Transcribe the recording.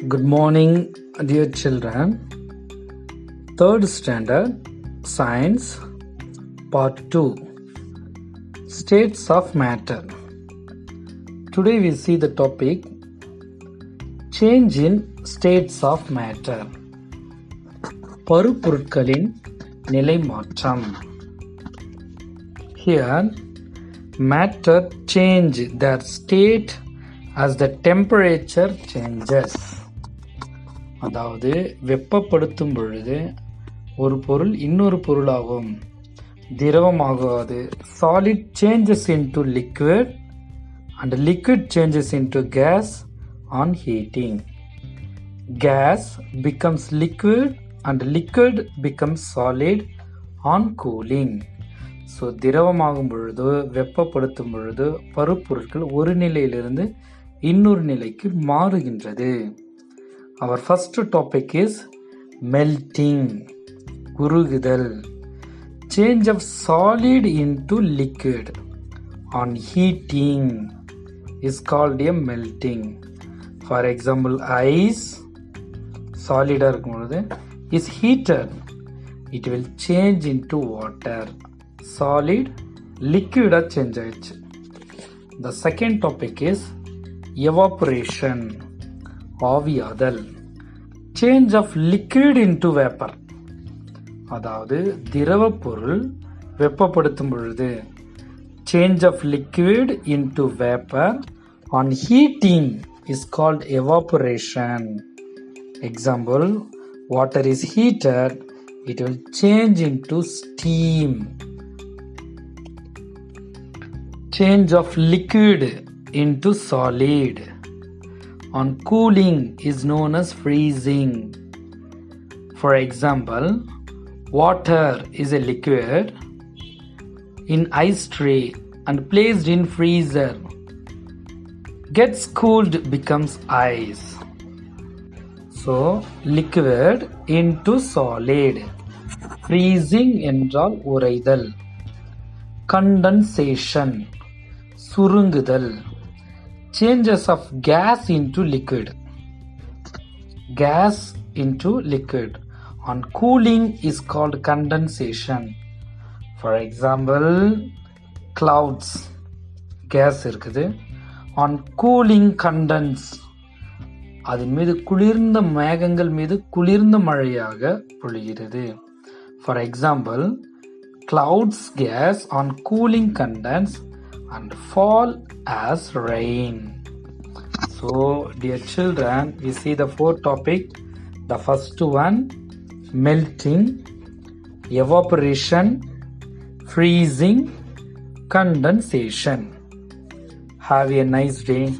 Good morning, dear children. Third standard, Science, Part 2 States of Matter. Today we see the topic Change in States of Matter. பருப்பொருட்களின் நிலை மாற்றம் Here, matter change their state as the temperature changes. அதாவது வெப்பப்படுத்தும் பொழுது ஒரு பொருள் இன்னொரு பொருளாகும். திரவமாகாது. Solid changes into liquid and liquid changes into gas on heating gas becomes liquid and liquid becomes solid on cooling so திரவமாகும் பொழுது வெப்பப்படுத்தும் பொழுது பருப்பொருட்கள் ஒரு நிலையிலிருந்து இன்னொரு நிலைக்கு மாறுகின்றது. our first topic is melting, urugidal, change of solid into liquid on heating is called a melting. For example, ice solid is heated, it will change into water. Solid, liquid change. The second topic is evaporation. ஆவியாதல் change of liquid into vapour அதாவது திரவ பொருள் வெப்பப்படுத்தும் பொழுது. Change of liquid into vapour on heating is called evaporation example water is heated it will change into steam Change of liquid into solid. On cooling is known as freezing. For example, water is a liquid in ice tray and placed in freezer. Gets cooled becomes ice. So liquid into solid freezing என்றால் உறைதல் condensation சுருங்குதல் changes of gas into liquid gas into liquid on cooling is called condensation for example clouds gas இருக்குது on cooling condense அதன் மீது குளிர்ந்த மேகங்கள் மீது குளிர்ந்த மழையாக பொழிகிறது for example clouds gas on cooling condense and fall as rain. So, dear children, we see the four topic. The first one melting, evaporation, freezing, condensation. Have a nice day.